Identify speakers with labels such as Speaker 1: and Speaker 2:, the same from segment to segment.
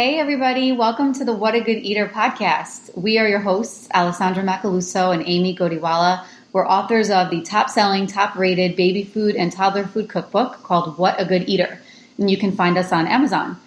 Speaker 1: Hey, everybody. Welcome to the What a Good Eater podcast. We are your hosts, Alessandra Macaluso and Amy Godiwala. We're authors of the top selling, top rated baby food and toddler food cookbook called What a Good Eater. And you can find us on Amazon.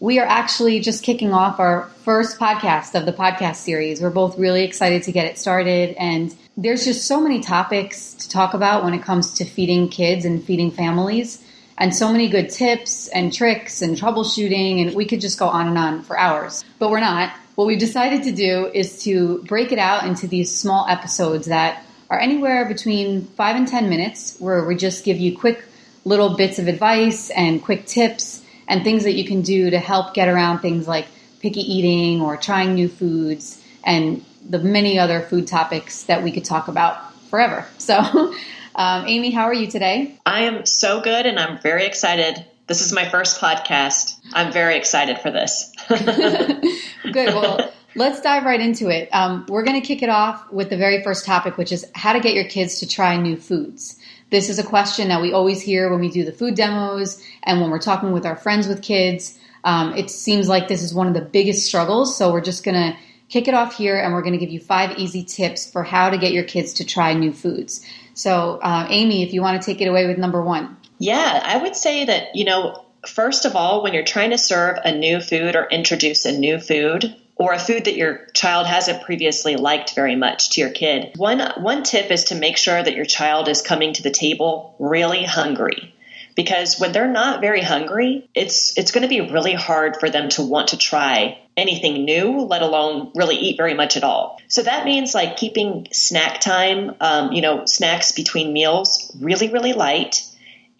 Speaker 1: We are actually just kicking off our first podcast of the podcast series. We're both really excited to get it started. And there's just so many topics to talk about when it comes to feeding kids and feeding families and so many good tips and tricks and troubleshooting, and we could just go on and on for hours. But we're not. What we've decided to do is to break it out into these small episodes that are anywhere between five and 10 minutes, where we just give you quick little bits of advice and quick tips and things that you can do to help get around things like picky eating or trying new foods and the many other food topics that we could talk about forever. So, um, Amy, how are you today?
Speaker 2: I am so good and I'm very excited. This is my first podcast. I'm very excited for this.
Speaker 1: good. Well, let's dive right into it. Um, we're going to kick it off with the very first topic, which is how to get your kids to try new foods. This is a question that we always hear when we do the food demos and when we're talking with our friends with kids. Um, it seems like this is one of the biggest struggles. So we're just going to kick it off here and we're going to give you five easy tips for how to get your kids to try new foods. So, uh, Amy, if you want to take it away with number one.
Speaker 2: Yeah, I would say that, you know, first of all, when you're trying to serve a new food or introduce a new food, or a food that your child hasn't previously liked very much to your kid. One one tip is to make sure that your child is coming to the table really hungry. Because when they're not very hungry, it's it's going to be really hard for them to want to try anything new, let alone really eat very much at all. So that means like keeping snack time, um, you know, snacks between meals really, really light.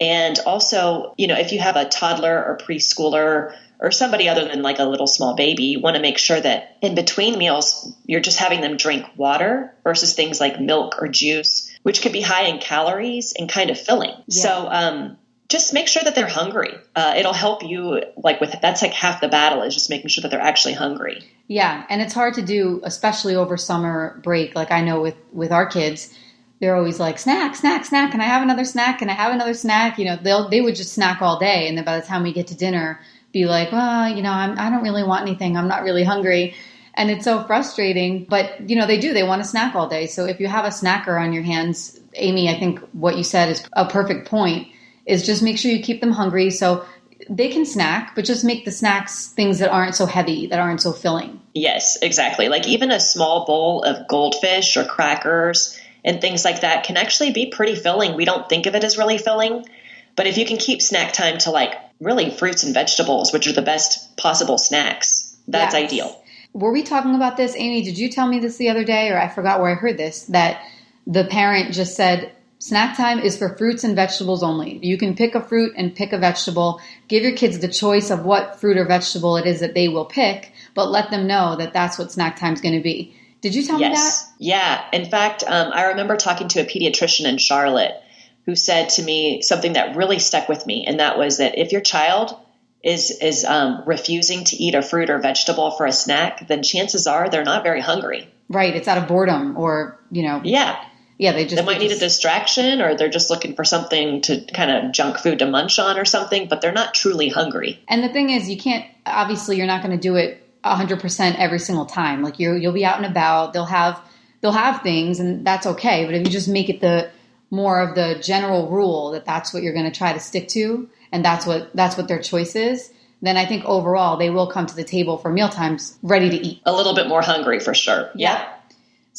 Speaker 2: And also, you know, if you have a toddler or preschooler or somebody other than like a little small baby, you want to make sure that in between meals, you're just having them drink water versus things like milk or juice, which can be high in calories and kind of filling. Yeah. So, um, just make sure that they're hungry. Uh, it'll help you like with that's like half the battle is just making sure that they're actually hungry.
Speaker 1: Yeah, and it's hard to do, especially over summer break. Like I know with with our kids, they're always like snack, snack, snack. Can I have another snack? Can I have another snack? You know, they'll they would just snack all day, and then by the time we get to dinner, be like, well, you know, I'm, I don't really want anything. I'm not really hungry. And it's so frustrating, but you know, they do, they want to snack all day. So if you have a snacker on your hands, Amy, I think what you said is a perfect point is just make sure you keep them hungry so they can snack, but just make the snacks things that aren't so heavy, that aren't so filling.
Speaker 2: Yes, exactly. Like even a small bowl of goldfish or crackers and things like that can actually be pretty filling. We don't think of it as really filling, but if you can keep snack time to like really fruits and vegetables, which are the best possible snacks, that's yes. ideal.
Speaker 1: Were we talking about this, Amy? Did you tell me this the other day, or I forgot where I heard this? That the parent just said, Snack time is for fruits and vegetables only. You can pick a fruit and pick a vegetable. Give your kids the choice of what fruit or vegetable it is that they will pick, but let them know that that's what snack time is going to be. Did you tell
Speaker 2: yes.
Speaker 1: me that?
Speaker 2: Yeah. In fact, um, I remember talking to a pediatrician in Charlotte who said to me something that really stuck with me, and that was that if your child is is um, refusing to eat a fruit or vegetable for a snack, then chances are they're not very hungry.
Speaker 1: Right. It's out of boredom, or you know.
Speaker 2: Yeah
Speaker 1: yeah, they just
Speaker 2: they might
Speaker 1: they
Speaker 2: need a distraction or they're just looking for something to kind of junk food to munch on or something, but they're not truly hungry.
Speaker 1: And the thing is, you can't obviously you're not going to do it 100% every single time. Like you you'll be out and about, they'll have they'll have things and that's okay, but if you just make it the more of the general rule that that's what you're going to try to stick to and that's what that's what their choice is, then I think overall they will come to the table for meal times ready to eat.
Speaker 2: A little bit more hungry for sure. Yeah. yeah.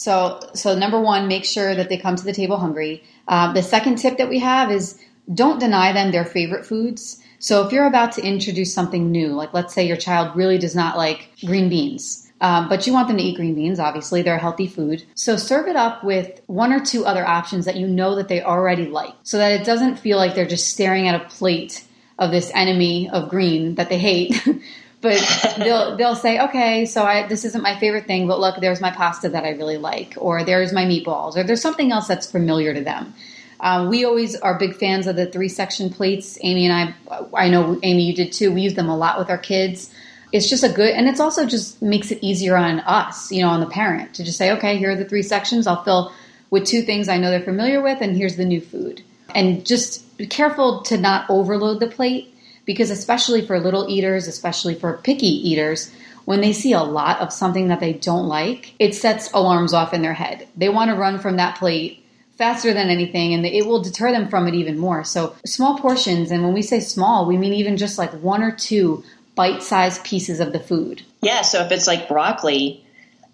Speaker 1: So, so number one, make sure that they come to the table hungry. Uh, the second tip that we have is don't deny them their favorite foods. So, if you're about to introduce something new, like let's say your child really does not like green beans, um, but you want them to eat green beans, obviously, they're a healthy food. So, serve it up with one or two other options that you know that they already like so that it doesn't feel like they're just staring at a plate of this enemy of green that they hate. but they'll they'll say, okay, so I, this isn't my favorite thing, but look, there's my pasta that I really like, or there's my meatballs, or there's something else that's familiar to them. Um, we always are big fans of the three section plates. Amy and I, I know Amy, you did too. We use them a lot with our kids. It's just a good, and it's also just makes it easier on us, you know, on the parent to just say, okay, here are the three sections. I'll fill with two things I know they're familiar with, and here's the new food. And just be careful to not overload the plate because especially for little eaters, especially for picky eaters, when they see a lot of something that they don't like, it sets alarms off in their head. They want to run from that plate faster than anything and it will deter them from it even more. So small portions, and when we say small, we mean even just like one or two bite-sized pieces of the food.
Speaker 2: Yeah, so if it's like broccoli,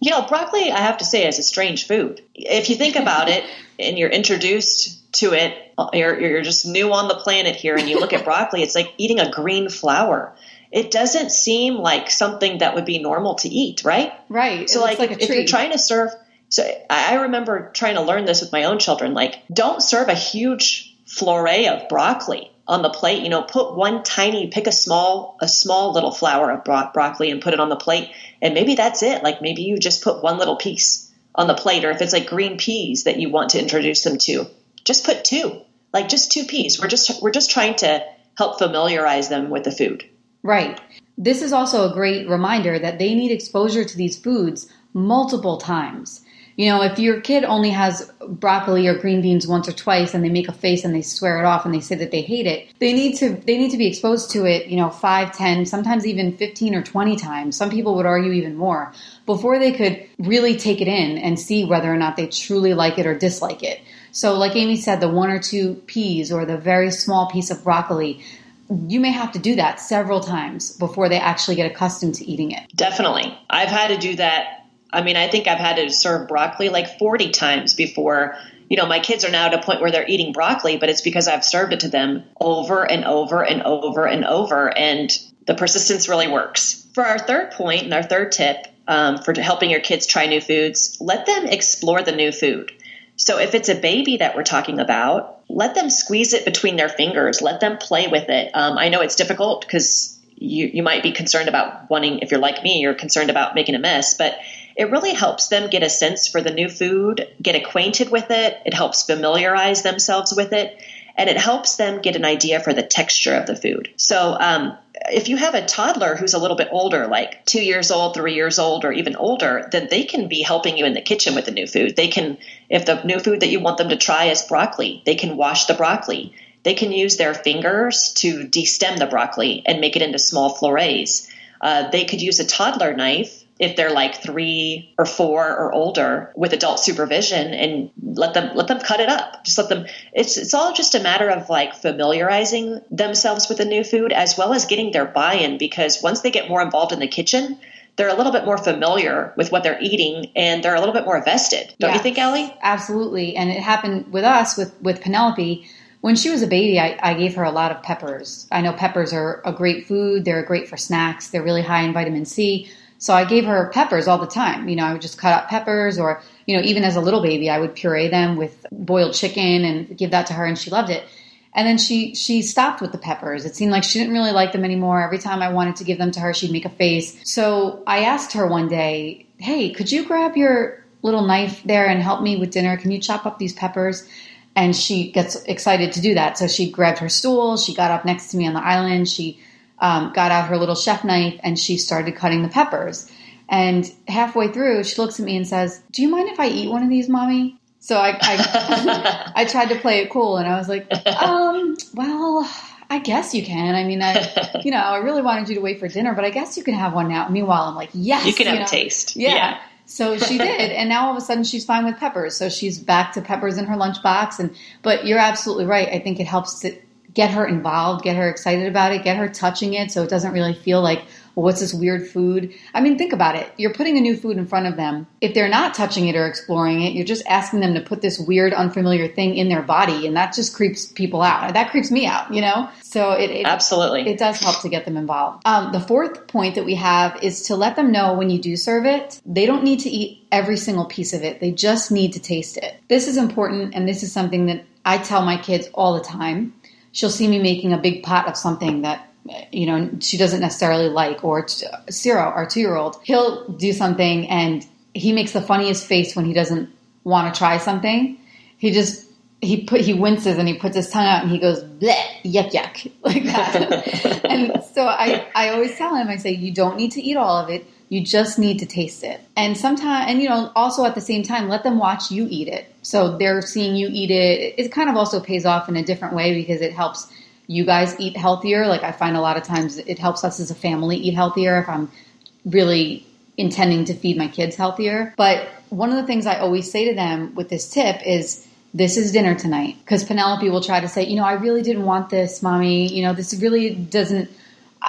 Speaker 2: you know, broccoli I have to say is a strange food. If you think about it and you're introduced to it, you're, you're just new on the planet here and you look at broccoli, it's like eating a green flower it doesn't seem like something that would be normal to eat, right?
Speaker 1: Right.
Speaker 2: So like, like if you're trying to serve so I remember trying to learn this with my own children like don't serve a huge flurry of broccoli on the plate, you know, put one tiny pick a small a small little flower of bro- broccoli and put it on the plate and maybe that's it. Like maybe you just put one little piece on the plate or if it's like green peas that you want to introduce them to, just put two. Like just two peas. We're just we're just trying to help familiarize them with the food.
Speaker 1: Right. This is also a great reminder that they need exposure to these foods multiple times. You know, if your kid only has broccoli or green beans once or twice and they make a face and they swear it off and they say that they hate it, they need to they need to be exposed to it, you know, 5, 10, sometimes even 15 or 20 times. Some people would argue even more before they could really take it in and see whether or not they truly like it or dislike it. So like Amy said, the one or two peas or the very small piece of broccoli, you may have to do that several times before they actually get accustomed to eating it.
Speaker 2: Definitely. I've had to do that. I mean, I think I've had to serve broccoli like 40 times before. You know, my kids are now at a point where they're eating broccoli, but it's because I've served it to them over and over and over and over. And the persistence really works. For our third point and our third tip um, for helping your kids try new foods, let them explore the new food. So if it's a baby that we're talking about, let them squeeze it between their fingers. Let them play with it. Um, I know it's difficult because you, you might be concerned about wanting, if you're like me, you're concerned about making a mess, but it really helps them get a sense for the new food, get acquainted with it. It helps familiarize themselves with it and it helps them get an idea for the texture of the food. So, um, if you have a toddler who's a little bit older, like two years old, three years old, or even older, then they can be helping you in the kitchen with the new food. They can, if the new food that you want them to try is broccoli, they can wash the broccoli. They can use their fingers to destem the broccoli and make it into small florets. Uh, they could use a toddler knife if they're like three or four or older with adult supervision and let them let them cut it up just let them it's it's all just a matter of like familiarizing themselves with the new food as well as getting their buy-in because once they get more involved in the kitchen they're a little bit more familiar with what they're eating and they're a little bit more vested don't yes, you think Ellie?
Speaker 1: absolutely and it happened with us with with Penelope when she was a baby, I, I, gave her a lot of peppers. I know peppers are a great food. They're great for snacks. They're really high in vitamin C. So I gave her peppers all the time. You know, I would just cut up peppers or, you know, even as a little baby, I would puree them with boiled chicken and give that to her and she loved it. And then she she stopped with the peppers. It seemed like she didn't really like them anymore. Every time I wanted to give them to her, she'd make a face. So I asked her one day, "Hey, could you grab your little knife there and help me with dinner? Can you chop up these peppers?" And she gets excited to do that. So she grabbed her stool, she got up next to me on the island, she um, got out her little chef knife and she started cutting the peppers. And halfway through, she looks at me and says, "Do you mind if I eat one of these, mommy?" So I I, I tried to play it cool, and I was like, um, "Well, I guess you can. I mean, I you know, I really wanted you to wait for dinner, but I guess you can have one now." Meanwhile, I'm like, "Yes,
Speaker 2: you can
Speaker 1: you
Speaker 2: have
Speaker 1: know?
Speaker 2: a taste."
Speaker 1: Yeah. yeah. So she did, and now all of a sudden she's fine with peppers. So she's back to peppers in her lunchbox. And but you're absolutely right. I think it helps to get her involved, get her excited about it, get her touching it so it doesn't really feel like, well, what's this weird food? I mean, think about it. You're putting a new food in front of them. If they're not touching it or exploring it, you're just asking them to put this weird, unfamiliar thing in their body, and that just creeps people out. That creeps me out, you know? So it, it
Speaker 2: absolutely
Speaker 1: it does help to get them involved. Um, the fourth point that we have is to let them know when you do serve it, they don't need to eat every single piece of it. They just need to taste it. This is important, and this is something that I tell my kids all the time she'll see me making a big pot of something that you know she doesn't necessarily like or Ciro our two year old he'll do something and he makes the funniest face when he doesn't want to try something. He just he put he winces and he puts his tongue out and he goes bleh, yuck yuck like that. And so I I always tell him I say you don't need to eat all of it you just need to taste it. And sometimes, and you know, also at the same time, let them watch you eat it. So they're seeing you eat it. It kind of also pays off in a different way because it helps you guys eat healthier. Like I find a lot of times it helps us as a family eat healthier if I'm really intending to feed my kids healthier. But one of the things I always say to them with this tip is this is dinner tonight. Because Penelope will try to say, you know, I really didn't want this, mommy. You know, this really doesn't,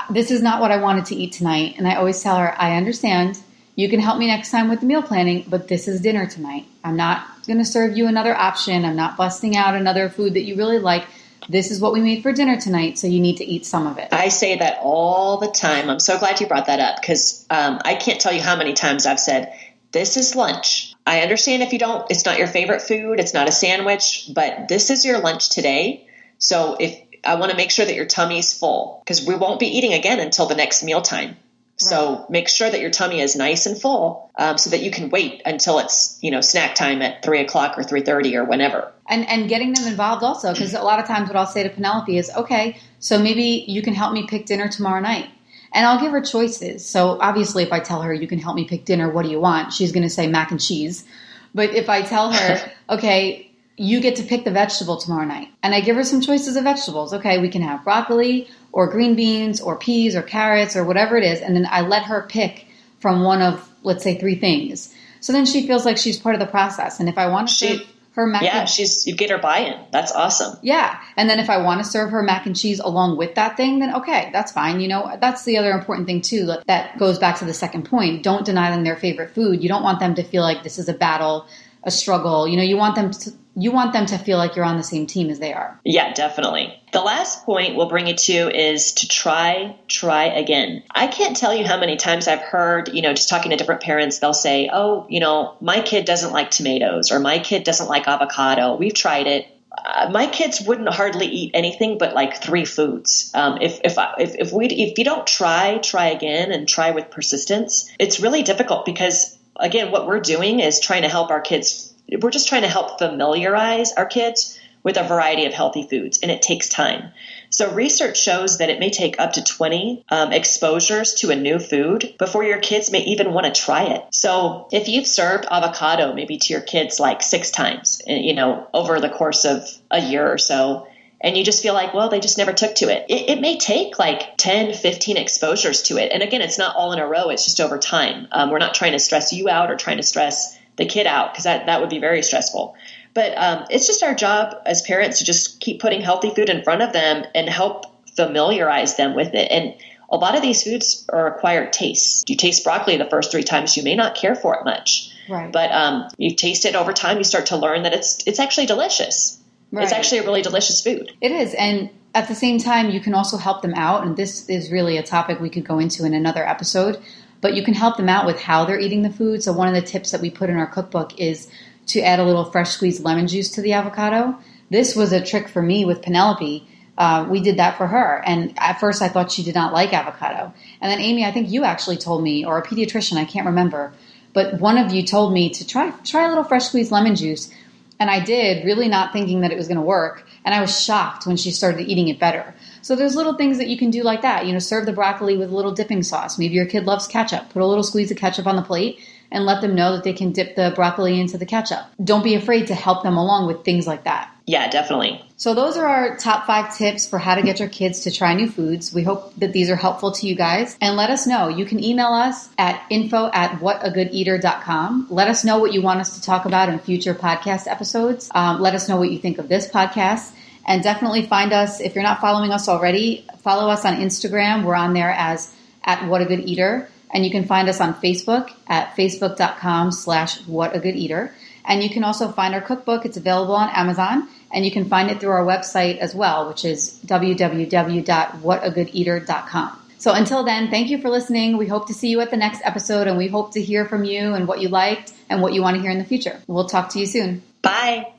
Speaker 1: this is not what I wanted to eat tonight. And I always tell her, I understand. You can help me next time with the meal planning, but this is dinner tonight. I'm not going to serve you another option. I'm not busting out another food that you really like. This is what we made for dinner tonight, so you need to eat some of it.
Speaker 2: I say that all the time. I'm so glad you brought that up because um, I can't tell you how many times I've said, This is lunch. I understand if you don't, it's not your favorite food, it's not a sandwich, but this is your lunch today. So if I want to make sure that your tummy's full because we won't be eating again until the next mealtime. So make sure that your tummy is nice and full, um, so that you can wait until it's you know snack time at three o'clock or three thirty or whenever.
Speaker 1: And and getting them involved also because a lot of times what I'll say to Penelope is, okay, so maybe you can help me pick dinner tomorrow night. And I'll give her choices. So obviously, if I tell her you can help me pick dinner, what do you want? She's going to say mac and cheese. But if I tell her, okay, you get to pick the vegetable tomorrow night, and I give her some choices of vegetables. Okay, we can have broccoli or green beans or peas or carrots or whatever it is, and then I let her pick from one of let's say three things. So then she feels like she's part of the process. And if I want to
Speaker 2: She-
Speaker 1: serve her mac,
Speaker 2: Yeah,
Speaker 1: and,
Speaker 2: she's you get her buy-in. That's awesome.
Speaker 1: yeah, and then if I want to serve her mac and cheese along with that thing, then okay, that's fine. You know, that's the other important thing too. that- That goes back to the second point. Don't deny them their favorite food. You don't want them to feel like this is a battle, a struggle. You know, you want them to you want them to feel like you're on the same team as they are.
Speaker 2: Yeah, definitely. The last point we'll bring you to is to try, try again. I can't tell you how many times I've heard, you know, just talking to different parents, they'll say, oh, you know, my kid doesn't like tomatoes or my kid doesn't like avocado. We've tried it. Uh, my kids wouldn't hardly eat anything but like three foods. Um, if if, I, if if we if you don't try, try again and try with persistence, it's really difficult because again, what we're doing is trying to help our kids. We're just trying to help familiarize our kids with a variety of healthy foods, and it takes time. So, research shows that it may take up to 20 um, exposures to a new food before your kids may even want to try it. So, if you've served avocado maybe to your kids like six times, eh, you know, over the course of a year or so, and you just feel like, well, they just never took to it. it. It may take like 10, 15 exposures to it. And again, it's not all in a row, it's just over time. Um, we're not trying to stress you out or trying to stress the kid out because that, that would be very stressful. But um, it's just our job as parents to just keep putting healthy food in front of them and help familiarize them with it. And a lot of these foods are acquired tastes. You taste broccoli the first three times, you may not care for it much.
Speaker 1: Right.
Speaker 2: But um, you taste it over time, you start to learn that it's it's actually delicious.
Speaker 1: Right.
Speaker 2: It's actually a really delicious food.
Speaker 1: It is. And at the same time, you can also help them out. And this is really a topic we could go into in another episode. But you can help them out with how they're eating the food. So, one of the tips that we put in our cookbook is to add a little fresh squeezed lemon juice to the avocado. This was a trick for me with Penelope. Uh, we did that for her. And at first, I thought she did not like avocado. And then, Amy, I think you actually told me, or a pediatrician, I can't remember, but one of you told me to try try a little fresh squeezed lemon juice. And I did, really not thinking that it was going to work. And I was shocked when she started eating it better. So there's little things that you can do like that. You know, serve the broccoli with a little dipping sauce. Maybe your kid loves ketchup. Put a little squeeze of ketchup on the plate and let them know that they can dip the broccoli into the ketchup. Don't be afraid to help them along with things like that.
Speaker 2: Yeah, definitely.
Speaker 1: So those are our top five tips for how to get your kids to try new foods. We hope that these are helpful to you guys. And let us know. You can email us at info at whatagoodeater.com. Let us know what you want us to talk about in future podcast episodes. Um, let us know what you think of this podcast. And definitely find us, if you're not following us already, follow us on Instagram. We're on there as at What a Good Eater. And you can find us on Facebook at facebook.com slash What a Good Eater. And you can also find our cookbook. It's available on Amazon. And you can find it through our website as well, which is www.whatagoodeater.com. So until then, thank you for listening. We hope to see you at the next episode, and we hope to hear from you and what you liked and what you want to hear in the future. We'll talk to you soon.
Speaker 2: Bye.